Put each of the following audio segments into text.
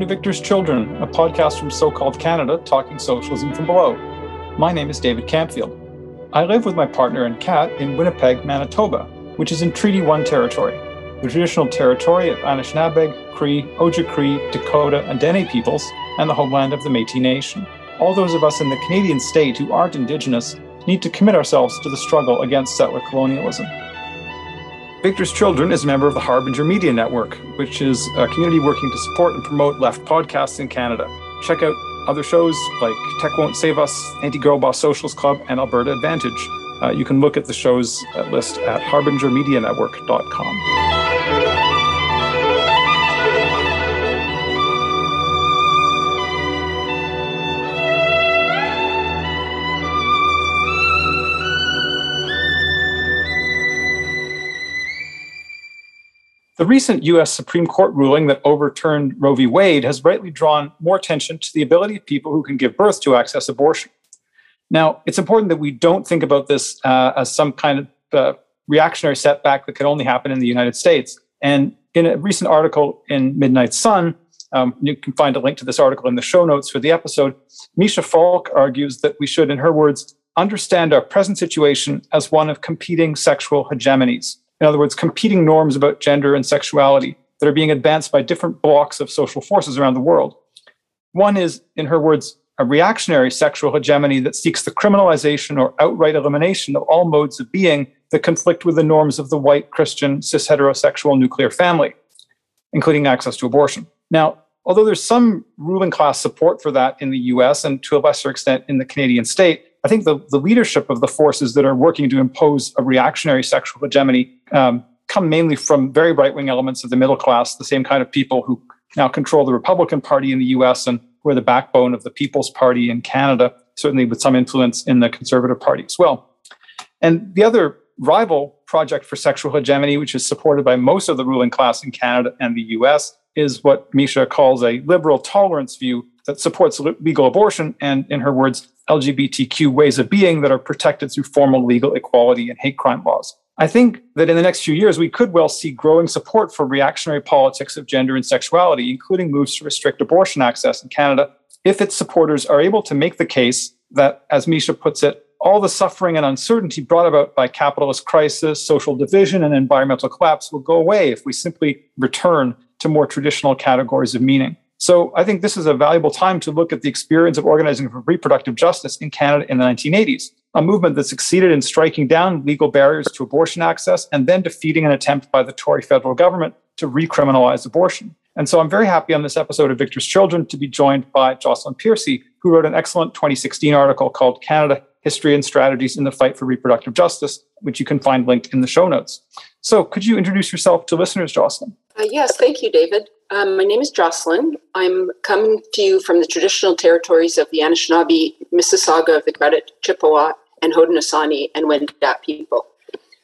To Victor's Children, a podcast from so called Canada talking socialism from below. My name is David Camfield. I live with my partner and cat in Winnipeg, Manitoba, which is in Treaty 1 territory, the traditional territory of Anishinaabeg, Cree, Ojibwe, Dakota, and Dene peoples, and the homeland of the Metis Nation. All those of us in the Canadian state who aren't Indigenous need to commit ourselves to the struggle against settler colonialism. Victor's Children is a member of the Harbinger Media Network, which is a community working to support and promote left podcasts in Canada. Check out other shows like Tech Won't Save Us, Anti Girl Boss Socialist Club, and Alberta Advantage. Uh, you can look at the shows list at harbingermedianetwork.com. The recent US Supreme Court ruling that overturned Roe v. Wade has rightly drawn more attention to the ability of people who can give birth to access abortion. Now, it's important that we don't think about this uh, as some kind of uh, reactionary setback that could only happen in the United States. And in a recent article in Midnight Sun, um, you can find a link to this article in the show notes for the episode. Misha Falk argues that we should, in her words, understand our present situation as one of competing sexual hegemonies. In other words, competing norms about gender and sexuality that are being advanced by different blocks of social forces around the world. One is, in her words, a reactionary sexual hegemony that seeks the criminalization or outright elimination of all modes of being that conflict with the norms of the white Christian cis heterosexual nuclear family, including access to abortion. Now, although there's some ruling class support for that in the US and to a lesser extent in the Canadian state, I think the, the leadership of the forces that are working to impose a reactionary sexual hegemony um, come mainly from very right wing elements of the middle class, the same kind of people who now control the Republican Party in the US and who are the backbone of the People's Party in Canada, certainly with some influence in the Conservative Party as well. And the other rival project for sexual hegemony, which is supported by most of the ruling class in Canada and the US, is what Misha calls a liberal tolerance view that supports legal abortion and, in her words, LGBTQ ways of being that are protected through formal legal equality and hate crime laws. I think that in the next few years, we could well see growing support for reactionary politics of gender and sexuality, including moves to restrict abortion access in Canada, if its supporters are able to make the case that, as Misha puts it, all the suffering and uncertainty brought about by capitalist crisis, social division, and environmental collapse will go away if we simply return to more traditional categories of meaning. So I think this is a valuable time to look at the experience of organizing for reproductive justice in Canada in the 1980s, a movement that succeeded in striking down legal barriers to abortion access and then defeating an attempt by the Tory federal government to recriminalize abortion. And so I'm very happy on this episode of Victor's Children to be joined by Jocelyn Piercy, who wrote an excellent 2016 article called Canada History and Strategies in the Fight for Reproductive Justice, which you can find linked in the show notes. So could you introduce yourself to listeners, Jocelyn? Uh, yes, thank you, David. Um, my name is Jocelyn. I'm coming to you from the traditional territories of the Anishinaabe, Mississauga, of the Credit, Chippewa, and Haudenosaunee and Wendat people.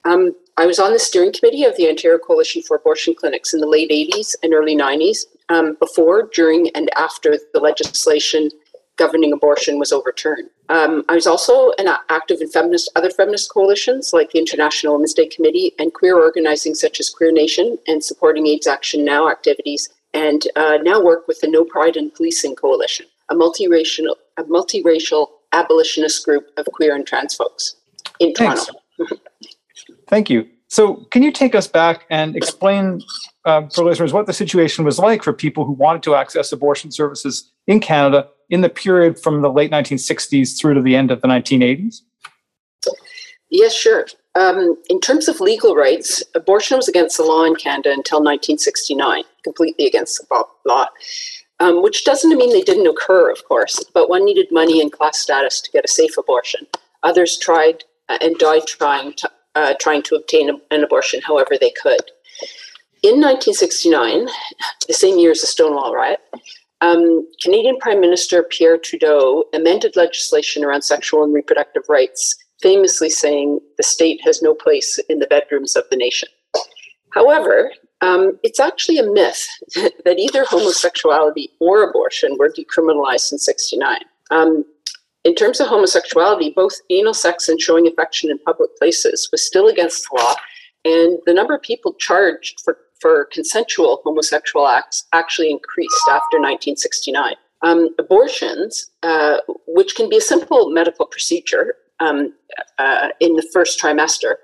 Um, I was on the steering committee of the Ontario Coalition for Abortion Clinics in the late 80s and early 90s, um, before, during, and after the legislation governing abortion was overturned. Um, I was also an active in feminist, other feminist coalitions like the International Women's Day Committee and queer organizing such as Queer Nation and supporting AIDS Action Now activities, and uh, now work with the No Pride in Policing Coalition, a multiracial, a multiracial abolitionist group of queer and trans folks in Toronto. Thank you. So, can you take us back and explain uh, for listeners what the situation was like for people who wanted to access abortion services in Canada in the period from the late 1960s through to the end of the 1980s? Yes, sure. Um, in terms of legal rights, abortion was against the law in Canada until 1969, completely against the law, um, which doesn't mean they didn't occur, of course, but one needed money and class status to get a safe abortion. Others tried uh, and died trying to, uh, trying to obtain an abortion however they could. In 1969, the same year as the Stonewall riot, um, Canadian Prime Minister Pierre Trudeau amended legislation around sexual and reproductive rights, famously saying the state has no place in the bedrooms of the nation. However, um, it's actually a myth that either homosexuality or abortion were decriminalized in 69. Um, in terms of homosexuality, both anal sex and showing affection in public places was still against the law, and the number of people charged for for consensual homosexual acts actually increased after 1969. Um, abortions, uh, which can be a simple medical procedure um, uh, in the first trimester,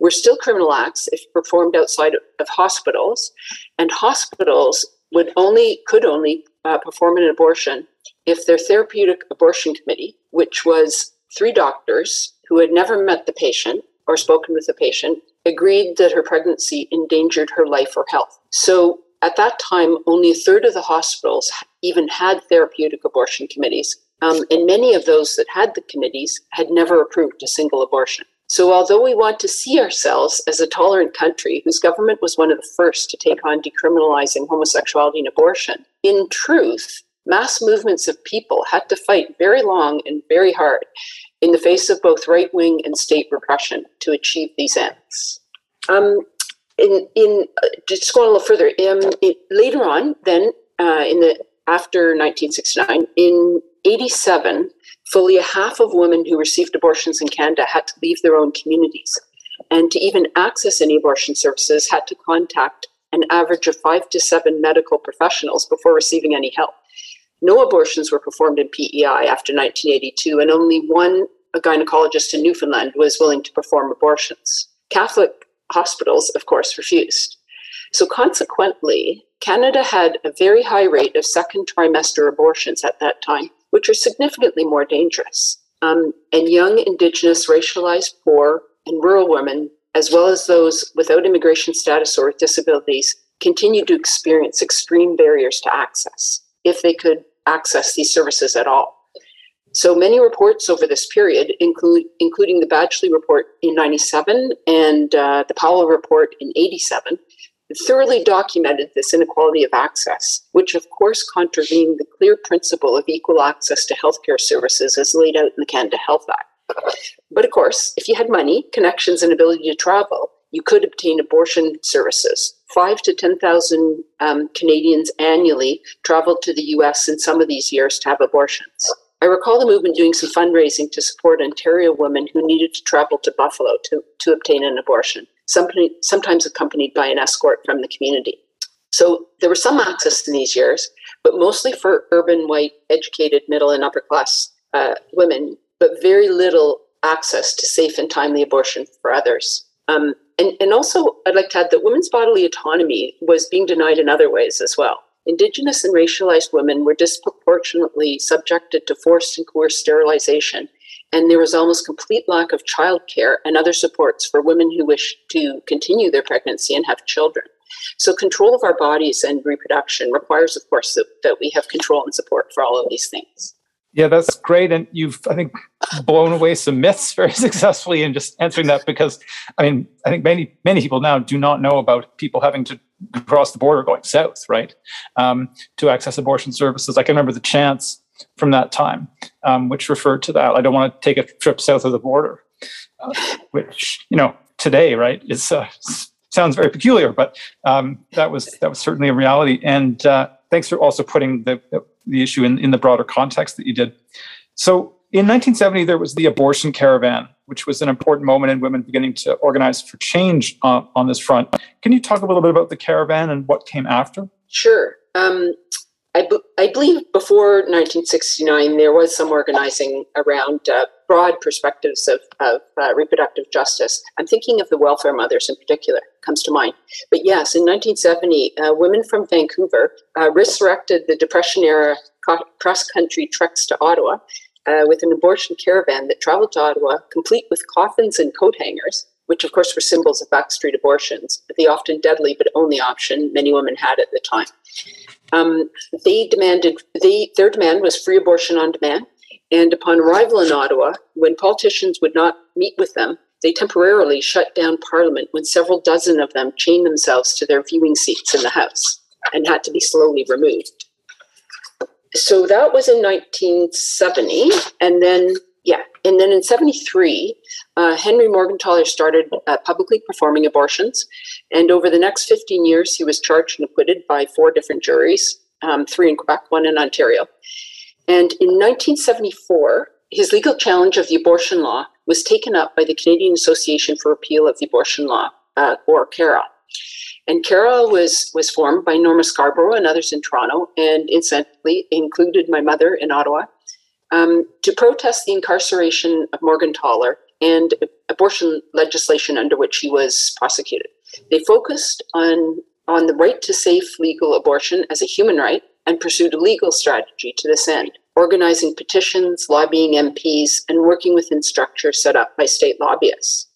were still criminal acts if performed outside of hospitals, and hospitals would only could only uh, perform an abortion if their therapeutic abortion committee, which was three doctors who had never met the patient or spoken with the patient, agreed that her pregnancy endangered her life or health. So at that time, only a third of the hospitals even had therapeutic abortion committees. Um, and many of those that had the committees had never approved a single abortion. So, although we want to see ourselves as a tolerant country whose government was one of the first to take on decriminalizing homosexuality and abortion, in truth, mass movements of people had to fight very long and very hard in the face of both right wing and state repression to achieve these ends. Um, in, in uh, just going a little further, um, it, later on, then uh, in the after 1969, in 87, fully a half of women who received abortions in Canada had to leave their own communities. And to even access any abortion services, had to contact an average of five to seven medical professionals before receiving any help. No abortions were performed in PEI after 1982, and only one gynecologist in Newfoundland was willing to perform abortions. Catholic hospitals, of course, refused. So, consequently, Canada had a very high rate of second trimester abortions at that time, which are significantly more dangerous. Um, and young Indigenous, racialized, poor, and rural women, as well as those without immigration status or with disabilities, continued to experience extreme barriers to access, if they could access these services at all. So many reports over this period, include, including the Badgley report in 97 and uh, the Powell report in 87, thoroughly documented this inequality of access, which of course contravened the clear principle of equal access to healthcare services as laid out in the Canada Health Act. But of course, if you had money, connections, and ability to travel, you could obtain abortion services. Five to 10,000 um, Canadians annually traveled to the US in some of these years to have abortions. I recall the movement doing some fundraising to support Ontario women who needed to travel to Buffalo to, to obtain an abortion, sometimes accompanied by an escort from the community. So there was some access in these years, but mostly for urban, white, educated, middle, and upper class uh, women, but very little access to safe and timely abortion for others. Um, and, and also, I'd like to add that women's bodily autonomy was being denied in other ways as well. Indigenous and racialized women were disproportionately subjected to forced and coerced sterilization, and there was almost complete lack of childcare and other supports for women who wish to continue their pregnancy and have children. So, control of our bodies and reproduction requires, of course, that, that we have control and support for all of these things. Yeah, that's great. And you've, I think, blown away some myths very successfully in just answering that because, I mean, I think many, many people now do not know about people having to cross the border going south, right, um, to access abortion services. I can remember the chants from that time, um, which referred to that. I don't want to take a trip south of the border, uh, which, you know, today, right, is uh, sounds very peculiar, but um, that was that was certainly a reality. And uh, thanks for also putting the the issue in, in the broader context that you did. So in 1970, there was the abortion caravan, which was an important moment in women beginning to organize for change on this front. Can you talk a little bit about the caravan and what came after? Sure. Um, I, I believe before 1969, there was some organizing around uh, broad perspectives of, of uh, reproductive justice. I'm thinking of the welfare mothers in particular, comes to mind. But yes, in 1970, uh, women from Vancouver uh, resurrected the Depression era cross country treks to Ottawa uh, with an abortion caravan that traveled to Ottawa, complete with coffins and coat hangers, which of course were symbols of backstreet abortions, the often deadly but only option many women had at the time. Um, they demanded they, their demand was free abortion on demand. And upon arrival in Ottawa, when politicians would not meet with them, they temporarily shut down Parliament when several dozen of them chained themselves to their viewing seats in the House and had to be slowly removed. So that was in 1970. And then, and then in 73, uh, Henry Morgentaler started uh, publicly performing abortions. And over the next 15 years, he was charged and acquitted by four different juries um, three in Quebec, one in Ontario. And in 1974, his legal challenge of the abortion law was taken up by the Canadian Association for Repeal of the Abortion Law, uh, or CARA. And CARA was, was formed by Norma Scarborough and others in Toronto, and incidentally included my mother in Ottawa, um, to protest the incarceration of Morgan Morgentaler and abortion legislation under which he was prosecuted. They focused on, on the right to safe legal abortion as a human right and pursued a legal strategy to this end, organizing petitions, lobbying MPs, and working within structures set up by state lobbyists.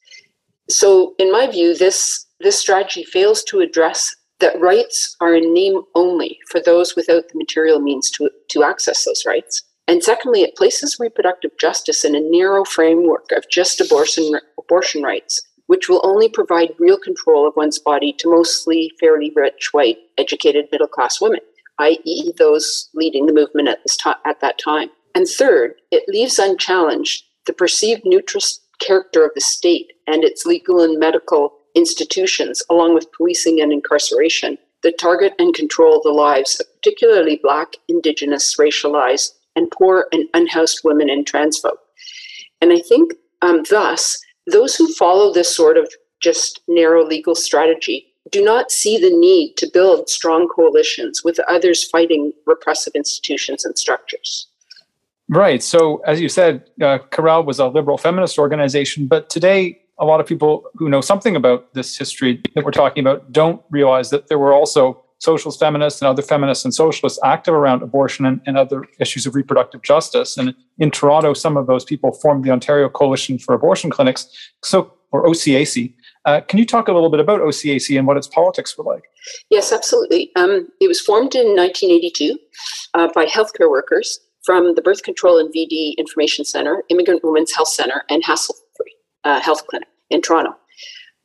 So, in my view, this, this strategy fails to address that rights are in name only for those without the material means to, to access those rights. And secondly, it places reproductive justice in a narrow framework of just abortion, abortion rights, which will only provide real control of one's body to mostly fairly rich, white, educated, middle class women, i.e., those leading the movement at, this to- at that time. And third, it leaves unchallenged the perceived neutral character of the state and its legal and medical institutions, along with policing and incarceration, that target and control the lives of particularly Black, Indigenous, racialized, and poor and unhoused women and trans folk. And I think um, thus, those who follow this sort of just narrow legal strategy do not see the need to build strong coalitions with others fighting repressive institutions and structures. Right. So, as you said, uh, CARAL was a liberal feminist organization, but today, a lot of people who know something about this history that we're talking about don't realize that there were also socialist feminists and other feminists and socialists active around abortion and, and, other issues of reproductive justice. And in Toronto, some of those people formed the Ontario Coalition for Abortion Clinics, so or OCAC. Uh, can you talk a little bit about OCAC and what its politics were like? Yes, absolutely. Um, it was formed in 1982 uh, by healthcare workers from the Birth Control and VD Information Center, Immigrant Women's Health Center, and Hassle Free uh, Health Clinic in Toronto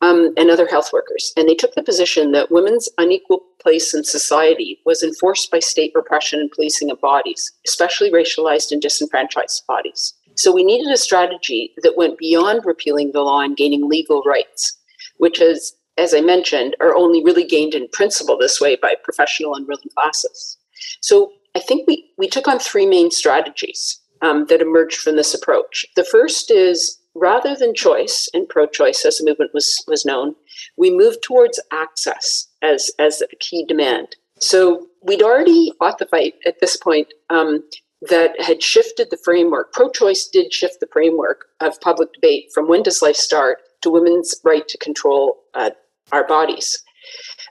um, and other health workers. And they took the position that women's unequal place in society was enforced by state repression and policing of bodies, especially racialized and disenfranchised bodies. So we needed a strategy that went beyond repealing the law and gaining legal rights, which is, as I mentioned, are only really gained in principle this way by professional and ruling classes. So I think we, we took on three main strategies um, that emerged from this approach. The first is rather than choice and pro-choice as the movement was was known we moved towards access as as a key demand so we'd already fought the fight at this point um, that had shifted the framework pro-choice did shift the framework of public debate from when does life start to women's right to control uh, our bodies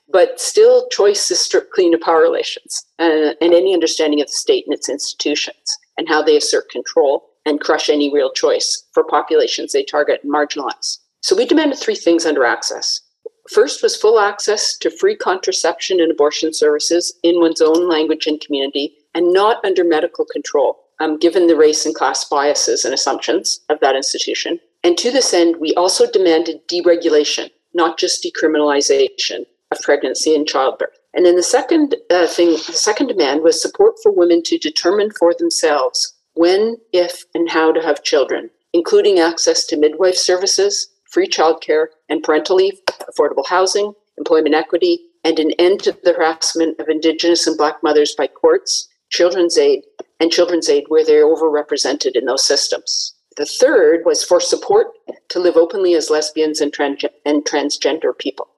but still choice is stripped clean of power relations uh, and any understanding of the state and its institutions and how they assert control and crush any real choice for populations they target and marginalize. So we demanded three things under access. First was full access to free contraception and abortion services in one's own language and community, and not under medical control, um, given the race and class biases and assumptions of that institution. And to this end, we also demanded deregulation, not just decriminalization of pregnancy and childbirth. And then the second uh, thing, the second demand was support for women to determine for themselves when, if, and how to have children, including access to midwife services, free childcare and parental leave, affordable housing, employment equity, and an end to the harassment of Indigenous and Black mothers by courts, children's aid, and children's aid where they're overrepresented in those systems. The third was for support to live openly as lesbians and, trans- and transgender people.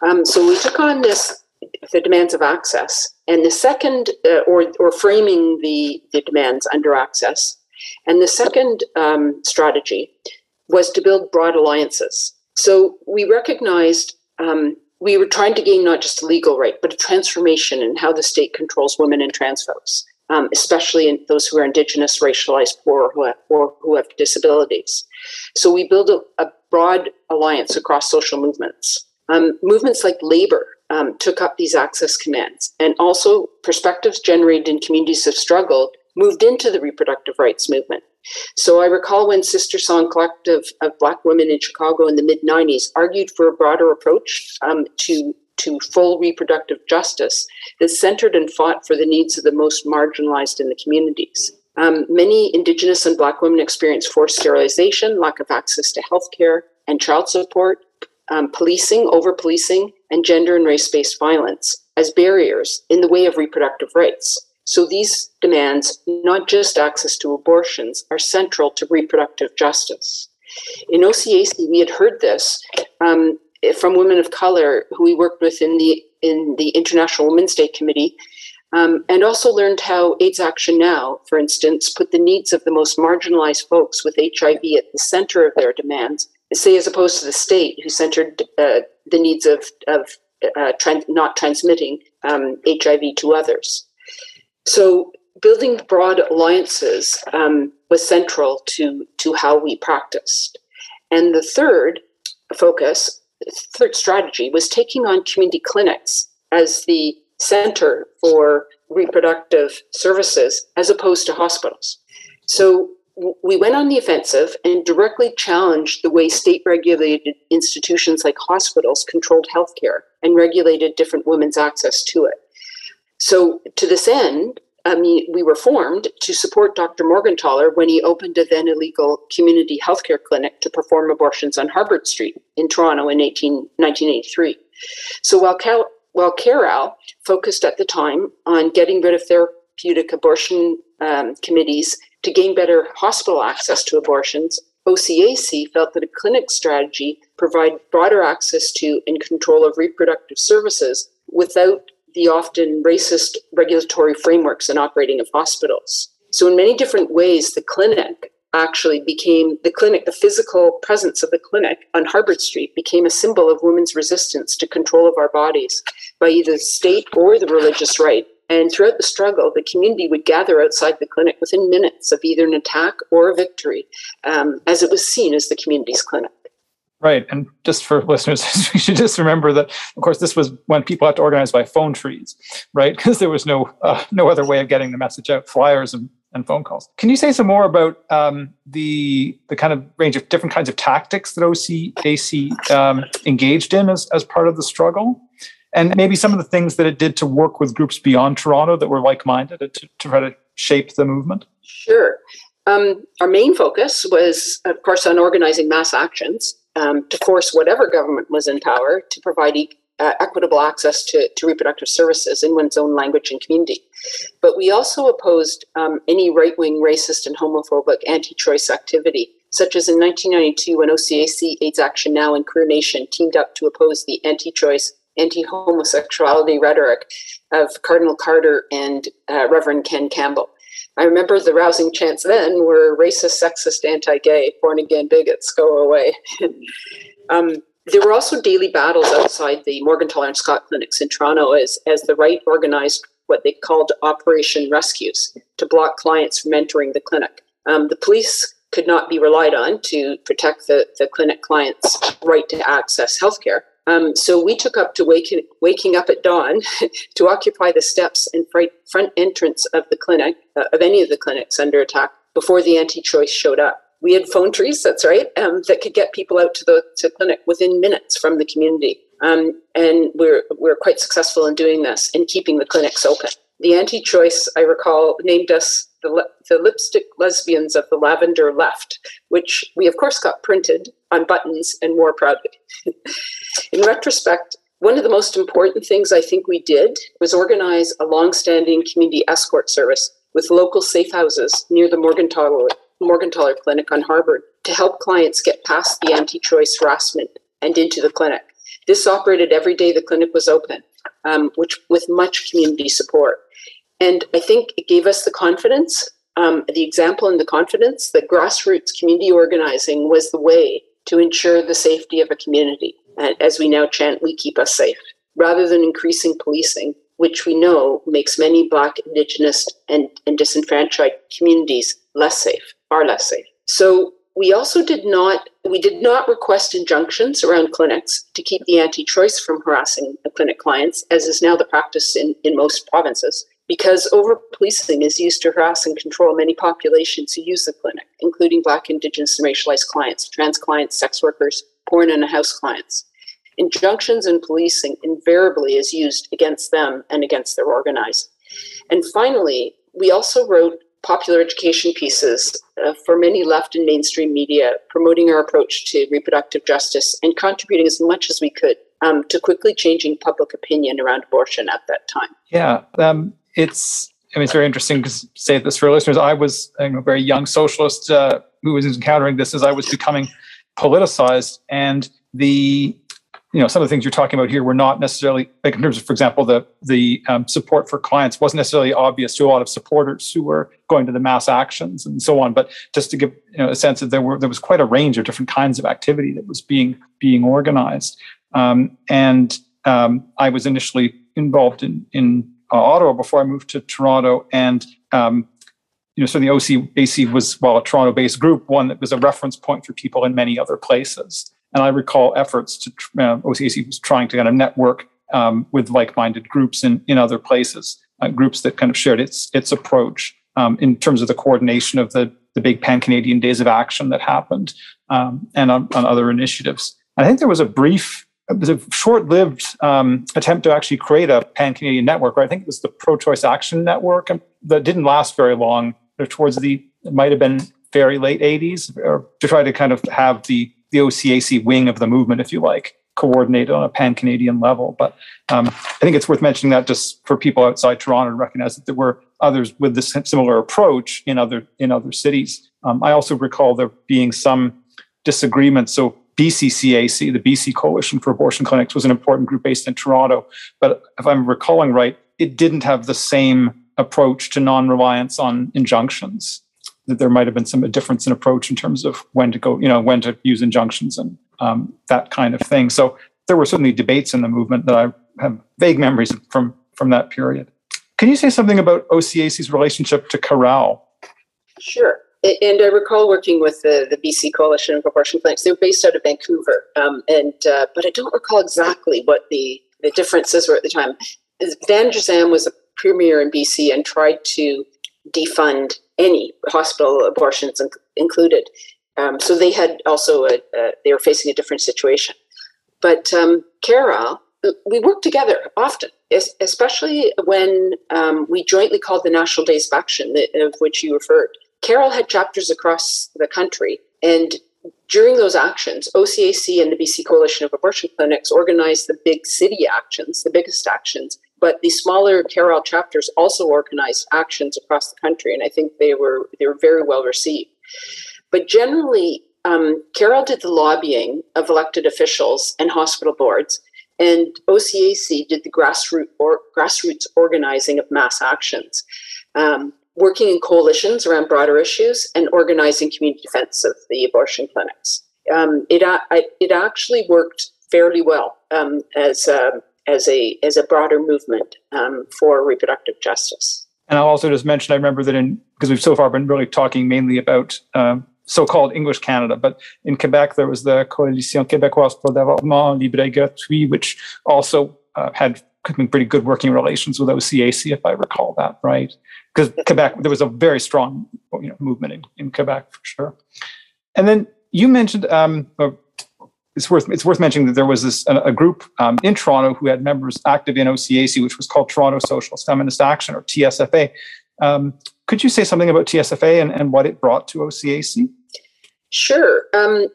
Um, so we took on this the demands of access, and the second, uh, or or framing the the demands under access, and the second um, strategy was to build broad alliances. So we recognized um, we were trying to gain not just a legal right, but a transformation in how the state controls women and trans folks, um, especially in those who are indigenous, racialized, poor, or, or who have disabilities. So we build a, a broad alliance across social movements. Um, movements like labor um, took up these access commands, and also perspectives generated in communities of struggle moved into the reproductive rights movement. So I recall when Sister Song Collective of Black women in Chicago in the mid 90s argued for a broader approach um, to to full reproductive justice that centered and fought for the needs of the most marginalized in the communities. Um, many Indigenous and Black women experience forced sterilization, lack of access to health care and child support, um, policing, over policing, and gender and race based violence as barriers in the way of reproductive rights. So these demands, not just access to abortions, are central to reproductive justice. In OCAC, we had heard this um, from women of color who we worked with in the in the International Women's Day Committee, um, and also learned how AIDS Action Now, for instance, put the needs of the most marginalized folks with HIV at the center of their demands, say as opposed to the state, who centered uh, the needs of of uh, trans- not transmitting um, HIV to others. So building broad alliances um, was central to to how we practiced. And the third focus, third strategy, was taking on community clinics as the center for reproductive services as opposed to hospitals. So we went on the offensive and directly challenged the way state regulated institutions like hospitals controlled healthcare and regulated different women's access to it. So, to this end, I mean, we were formed to support Dr. Morgentaler when he opened a then illegal community healthcare clinic to perform abortions on Harbord Street in Toronto in 18, 1983. So while, Cal, while CARAL focused at the time on getting rid of therapeutic abortion um, committees to gain better hospital access to abortions, OCAC felt that a clinic strategy provide broader access to and control of reproductive services without the often racist regulatory frameworks and operating of hospitals. So, in many different ways, the clinic actually became the clinic, the physical presence of the clinic on Harbord Street became a symbol of women's resistance to control of our bodies by either the state or the religious right. And throughout the struggle, the community would gather outside the clinic within minutes of either an attack or a victory, um, as it was seen as the community's clinic. Right. And just for listeners, we should just remember that, of course, this was when people had to organize by phone trees, right? Because there was no uh, no other way of getting the message out, flyers and, and phone calls. Can you say some more about um, the the kind of range of different kinds of tactics that OCAC um, engaged in as, as part of the struggle? And maybe some of the things that it did to work with groups beyond Toronto that were like minded to, to try to shape the movement? Sure. Um, our main focus was, of course, on organizing mass actions um, to force whatever government was in power to provide e- uh, equitable access to, to reproductive services in one's own language and community. But we also opposed um, any right wing racist and homophobic anti choice activity, such as in 1992 when OCAC, AIDS Action Now, and Queer Nation teamed up to oppose the anti choice, anti homosexuality rhetoric of Cardinal Carter and uh, Reverend Ken Campbell. I remember the rousing chants then were racist, sexist, anti gay, born again bigots, go away. um, there were also daily battles outside the Morgentaler and Scott clinics in Toronto as, as the right organized what they called Operation Rescues to block clients from entering the clinic. Um, the police could not be relied on to protect the, the clinic clients' right to access healthcare. Um, so we took up to waking, waking up at dawn to occupy the steps and front entrance of the clinic, uh, of any of the clinics under attack, before the anti-choice showed up. We had phone trees, that's right, um, that could get people out to the to clinic within minutes from the community. Um, and we're, we're quite successful in doing this and keeping the clinics open. The anti-choice, I recall, named us the, the lipstick lesbians of the lavender left, which we of course got printed on buttons and wore proudly. In retrospect, one of the most important things I think we did was organize a long-standing community escort service with local safe houses near the Morgentaler, Morgentaler Clinic on Harbord to help clients get past the anti-choice harassment and into the clinic. This operated every day the clinic was open, um, which with much community support. And I think it gave us the confidence, um, the example and the confidence that grassroots community organizing was the way to ensure the safety of a community. And as we now chant, we keep us safe, rather than increasing policing, which we know makes many Black, Indigenous, and, and disenfranchised communities less safe, far less safe. So we also did not we did not request injunctions around clinics to keep the anti-choice from harassing clinic clients, as is now the practice in, in most provinces because over policing is used to harass and control many populations who use the clinic, including Black, Indigenous, and racialized clients, trans clients, sex workers, porn and house clients. Injunctions and policing invariably is used against them and against their organized. And finally, we also wrote popular education pieces uh, for many left and mainstream media promoting our approach to reproductive justice and contributing as much as we could um, to quickly changing public opinion around abortion at that time. Yeah. Um, it's I mean, it's very interesting to say this for listeners. I was a very young socialist uh, who was encountering this as I was becoming politicized, and the you know some of the things you're talking about here were not necessarily like in terms of for example the the um, support for clients wasn't necessarily obvious to a lot of supporters who were going to the mass actions and so on. But just to give you know a sense that there were there was quite a range of different kinds of activity that was being being organized. Um, and um, I was initially involved in in uh, Ottawa before I moved to Toronto and um, you know, so the OCAC was, well, a Toronto based group, one that was a reference point for people in many other places. And I recall efforts to uh, OCAC was trying to kind of network um, with like-minded groups in, in other places, uh, groups that kind of shared its its approach um, in terms of the coordination of the the big Pan Canadian Days of Action that happened, um, and on, on, other initiatives. I think there was a brief, it was a short-lived um, attempt to actually create a Pan Canadian network. Right? I think it was the Pro-Choice Action Network that didn't last very long. Towards the, it might have been very late 80s, or to try to kind of have the the OCAC wing of the movement, if you like, coordinated on a pan Canadian level. But um, I think it's worth mentioning that just for people outside Toronto to recognize that there were others with this similar approach in other in other cities. Um, I also recall there being some disagreements. So BCCAC, the BC Coalition for Abortion Clinics, was an important group based in Toronto. But if I'm recalling right, it didn't have the same approach to non-reliance on injunctions that there might have been some difference in approach in terms of when to go, you know, when to use injunctions and um, that kind of thing. So there were certainly debates in the movement that I have vague memories from from that period. Can you say something about OCAC's relationship to CARAL? Sure. And I recall working with the, the BC Coalition of Abortion Clinics. They were based out of Vancouver, um, and uh, but I don't recall exactly what the, the differences were at the time. Vander Zalm was a premier in BC and tried to defund any hospital abortions included. Um, so they had also a, they were facing a different situation. But um, CARAL, we worked together often, especially when um, we jointly called the National Days of Action, of which you referred. CARAL had chapters across the country, and during those actions, OCAC and the BC Coalition of Abortion Clinics organized the big city actions, the biggest actions, but the smaller CARAL chapters also organized actions across the country, and I think they were they were very well received. But generally, um, CARAL did the lobbying of elected officials and hospital boards, and OCAC did the grassroots or, grassroots organizing of mass actions, um, working in coalitions around broader issues and organizing community defense of the abortion clinics. Um, it, it actually worked fairly well um, as um, as a as a broader movement um, for reproductive justice. And I'll also just mention, I remember that in because we've so far been really talking mainly about um, so-called English Canada, but in Quebec there was the Coalition Québécoise pour l'avortement libre et gratuit, which also uh, had pretty good working relations with OCAC, if I recall that right. Because Quebec, there was a very strong you know, movement in, in Quebec for sure. And then you mentioned, um, it's worth it's worth mentioning that there was this a, a group um, in Toronto who had members active in OCAC, which was called Toronto Socialist Feminist Action or TSFA. Um, could you say something about TSFA and, and what it brought to OCAC? Sure. Um,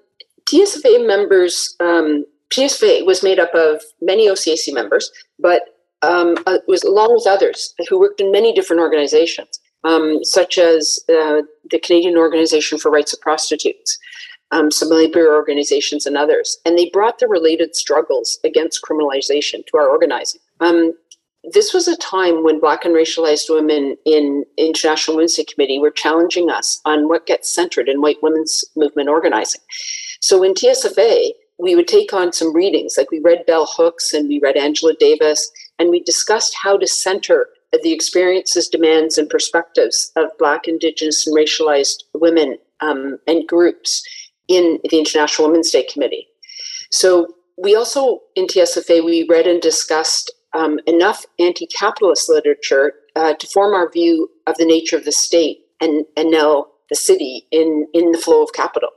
TSFA members, um, TSFA was made up of many OCAC members, but um, uh, was along with others who worked in many different organizations, um, such as uh, the Canadian Organization for Rights of Prostitutes, um, some labor organizations and others. And they brought the related struggles against criminalization to our organizing. Um, this was a time when Black and racialized women in International Women's Day Committee were challenging us on what gets centered in white women's movement organizing. So in TSFA, we would take on some readings, like we read Bell Hooks and we read Angela Davis, and we discussed how to center the experiences, demands, and perspectives of Black, Indigenous, and racialized women um, and groups in the International Women's Day Committee. So we also, in TSFA, we read and discussed um, enough anti-capitalist literature uh, to form our view of the nature of the state and, and now the city in, in the flow of capital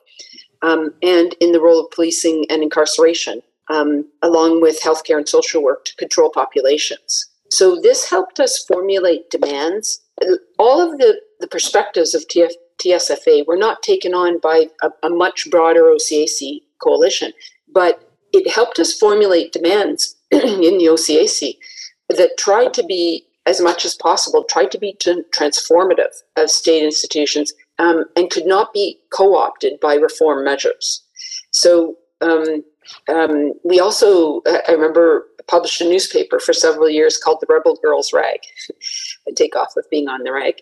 um, and in the role of policing and incarceration, um, along with healthcare and social work to control populations. So this helped us formulate demands. All of the, the perspectives of TF, TSFA were not taken on by a, a much broader OCAC coalition, but it helped us formulate demands in the OCAC that tried to be, as much as possible, tried to be transformative of state institutions um, and could not be co opted by reform measures. So, um, Um, we also, I remember, published a newspaper for several years called the Rebel Girls Rag, a takeoff of being on the rag,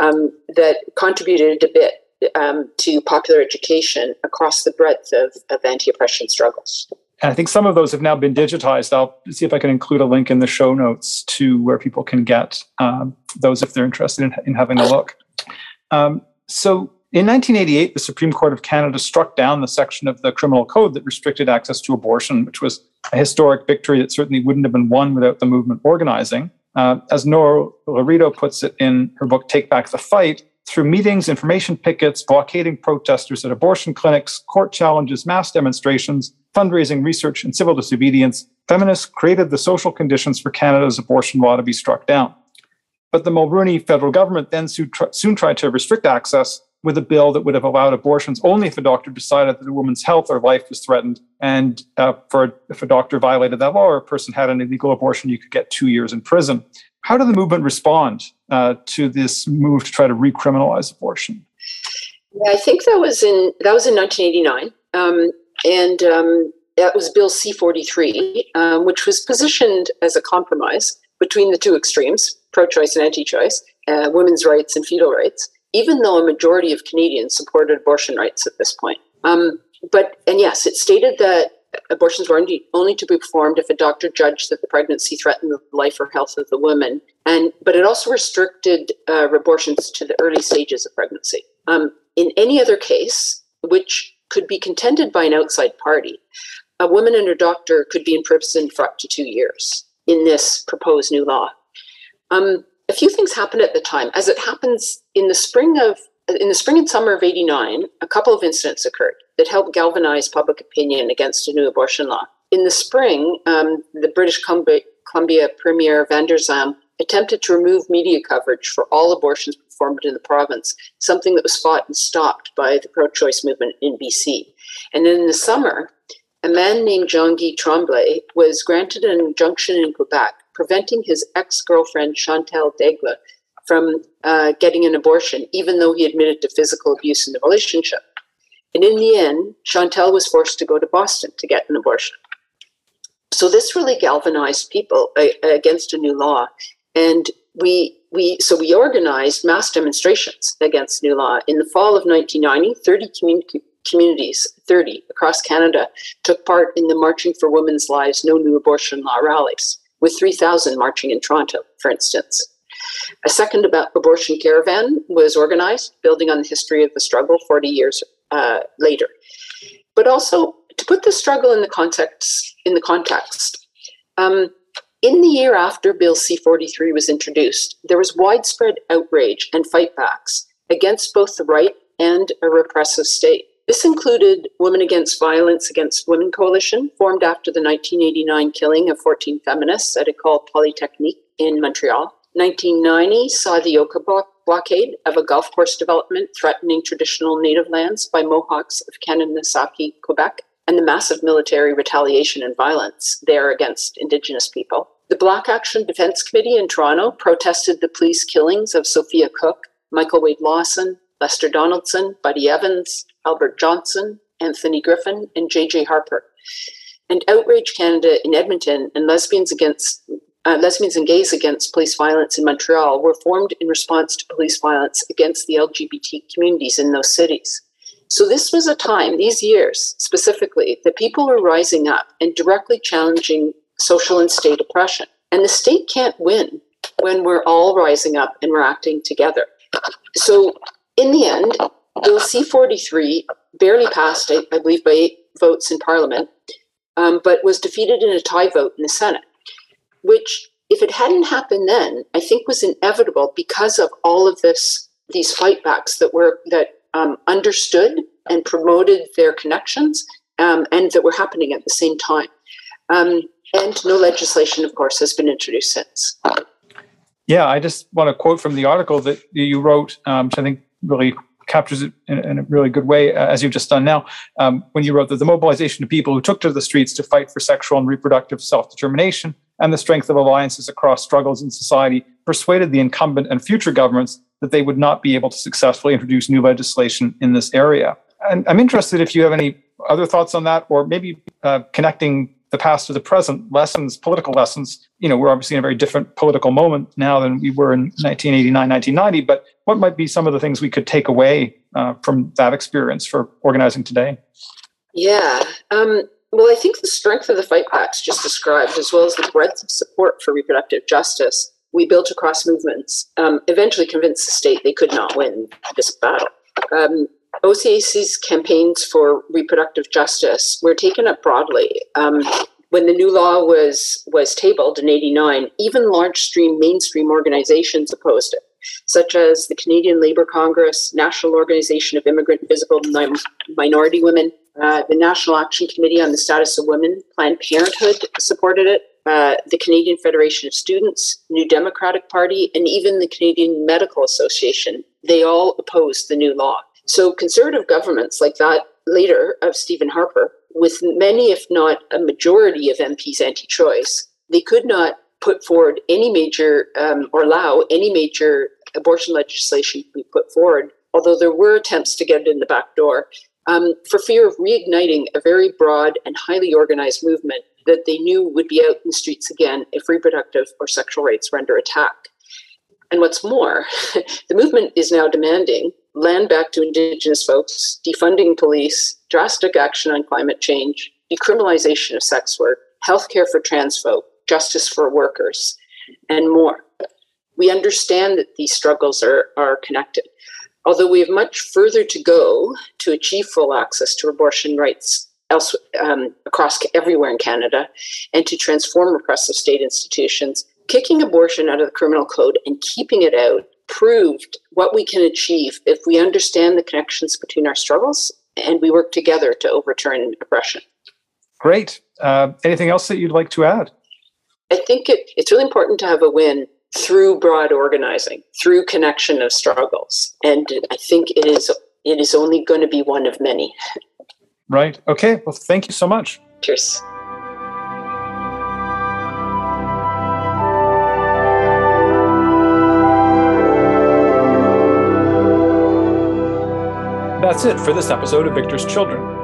um, that contributed a bit um, to popular education across the breadth of, of anti oppression struggles. And I think some of those have now been digitized. I'll see if I can include a link in the show notes to where people can get um, those if they're interested in, in having a look. Um, so in 1988, the Supreme Court of Canada struck down the section of the criminal code that restricted access to abortion, which was a historic victory that certainly wouldn't have been won without the movement organizing. Uh, as Nora Loreto puts it in her book, Take Back the Fight, through meetings, information pickets, blockading protesters at abortion clinics, court challenges, mass demonstrations, fundraising, research, and civil disobedience, feminists created the social conditions for Canada's abortion law to be struck down. But the Mulroney federal government then soon tried to restrict access with a bill that would have allowed abortions only if a doctor decided that a woman's health or life was threatened. And uh, for if a doctor violated that law or a person had an illegal abortion, you could get two years in prison. How did the movement respond uh, to this move to try to recriminalize abortion? Yeah, I think that was in that was in 1989, um, and um, that was Bill C-43, um, which was positioned as a compromise between the two extremes, pro-choice and anti-choice, uh, women's rights and fetal rights. Even though a majority of Canadians supported abortion rights at this point, um, but and yes, it stated that abortions were only to be performed if a doctor judged that the pregnancy threatened the life or health of the woman. And but it also restricted uh, abortions to the early stages of pregnancy. Um, in any other case, which could be contended by an outside party, a woman and her doctor could be imprisoned for up to two years in this proposed new law. Um, a few things happened at the time. As it happens in the spring of in the spring and summer of 89, a couple of incidents occurred that helped galvanize public opinion against a new abortion law. In the spring, um, the British Columbia Premier Vander Zalm attempted to remove media coverage for all abortions performed in the province, something that was fought and stopped by the pro choice movement in BC. And in the summer, a man named Jean Guy Tremblay was granted an injunction in Quebec preventing his ex girlfriend Chantal Daigle from uh, getting an abortion, even though he admitted to physical abuse in the relationship. And in the end, Chantal was forced to go to Boston to get an abortion. So this really galvanized people uh, against a new law, and we we so we organized mass demonstrations against new law in the fall of 1990. 30 community communities, 30 across Canada, took part in the Marching for Women's Lives No New Abortion Law rallies, with 3,000 marching in Toronto, for instance. A second about abortion caravan was organized, building on the history of the struggle 40 years uh, later. But also to put the struggle in the context, in the context, um, in the year after Bill C-43 was introduced, there was widespread outrage and fightbacks against both the right and a repressive state. This included Women Against Violence Against Women Coalition, formed after the 1989 killing of 14 feminists at École Polytechnique in Montreal. 1990 saw the Oka blockade of a golf course development threatening traditional native lands by Mohawks of Kanesatake, Quebec, and the massive military retaliation and violence there against Indigenous people. The Black Action Defense Committee in Toronto protested the police killings of Sophia Cook, Michael Wade Lawson, Lester Donaldson, Buddy Evans, Albert Johnson, Anthony Griffin, and J.J. Harper. And Outrage Canada in Edmonton and Lesbians Against uh, Lesbians and Gays Against Police Violence in Montreal were formed in response to police violence against the LGBT communities in those cities. So, this was a time, these years specifically, that people were rising up and directly challenging social and state oppression. And the state can't win when we're all rising up and we're acting together. So, in the end, Bill C 43 barely passed, I, I, believe, by eight votes in Parliament, um, but was defeated in a tie vote in the Senate which if it hadn't happened then, I think was inevitable because of all of this, these fightbacks that were that um, understood and promoted their connections um, and that were happening at the same time. Um, and no legislation, of course, has been introduced since. Yeah, I just want to quote from the article that you wrote, um, which I think really captures it in, in, a really good way, uh, as you've just done now, um, when you wrote that the mobilization of people who took to the streets to fight for sexual and reproductive self determination and the strength of alliances across struggles in society persuaded the incumbent and future governments that they would not be able to successfully introduce new legislation in this area. And I'm interested if you have any other thoughts on that, or maybe uh, connecting the past to the present lessons, political lessons. You know, we're obviously in a very different political moment now than we were in 1989, 1990. But what might be some of the things we could take away uh, from that experience for organizing today? Yeah. Um, well, I think the strength of the fight packs just described, as well as the breadth of support for reproductive justice we built across movements, um, eventually convinced the state they could not win this battle. Um, OCAC's campaigns for reproductive justice were taken up broadly. Um, when the new law was was tabled in 89, even large stream mainstream organizations opposed it, such as the Canadian Labour Congress, National Organization of Immigrant Visible Minority Women, uh, the National Action Committee on the Status of Women, Planned Parenthood supported it, uh, the Canadian Federation of Students, New Democratic Party, and even the Canadian Medical Association. They all opposed the new law. So conservative governments like that later of Stephen Harper, with many, if not a majority of MPs anti choice, they could not put forward any major um, or allow any major abortion legislation to be put forward, although there were attempts to get it in the back door, um, for fear of reigniting a very broad and highly organized movement that they knew would be out in the streets again if reproductive or sexual rights were under attack. And what's more, the movement is now demanding land back to Indigenous folks, defunding police, drastic action on climate change, decriminalization of sex work, healthcare for trans folk, justice for workers, and more. We understand that these struggles are, are connected. Although we have much further to go to achieve full access to abortion rights else, um, across everywhere in Canada and to transform repressive state institutions, kicking abortion out of the criminal code and keeping it out proved what we can achieve if we understand the connections between our struggles and we work together to overturn oppression. Great. Uh, anything else that you'd like to add? I think it, it's really important to have a win through broad organizing, through connection of struggles, and I think it is it is only going to be one of many. Right. Okay. Well, thank you so much. Cheers. That's it for this episode of Victor's Children.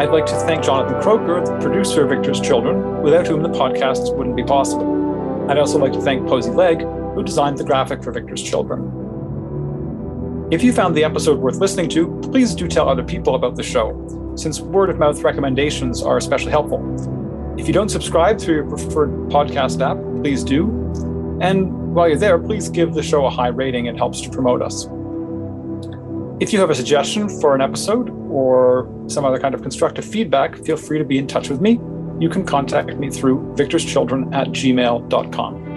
I'd like to thank Jonathan Croker, the producer of Victor's Children, without whom the podcast wouldn't be possible. I'd also like to thank Posey Legg, who designed the graphic for Victor's Children. If you found the episode worth listening to, please do tell other people about the show, since word of mouth recommendations are especially helpful. If you don't subscribe through your preferred podcast app, please do. And while you're there, please give the show a high rating, it helps to promote us. If you have a suggestion for an episode or some other kind of constructive feedback, feel free to be in touch with me. You can contact me through victorschildren at gmail.com.